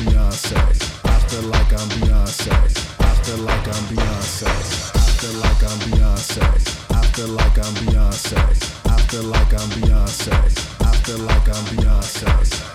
Beyonce. I feel like I'm Beyonce. I feel like I'm Beyonce. I feel like I'm Beyonce. I feel like I'm Beyonce. I feel like I'm Beyonce. I feel like I'm Beyonce.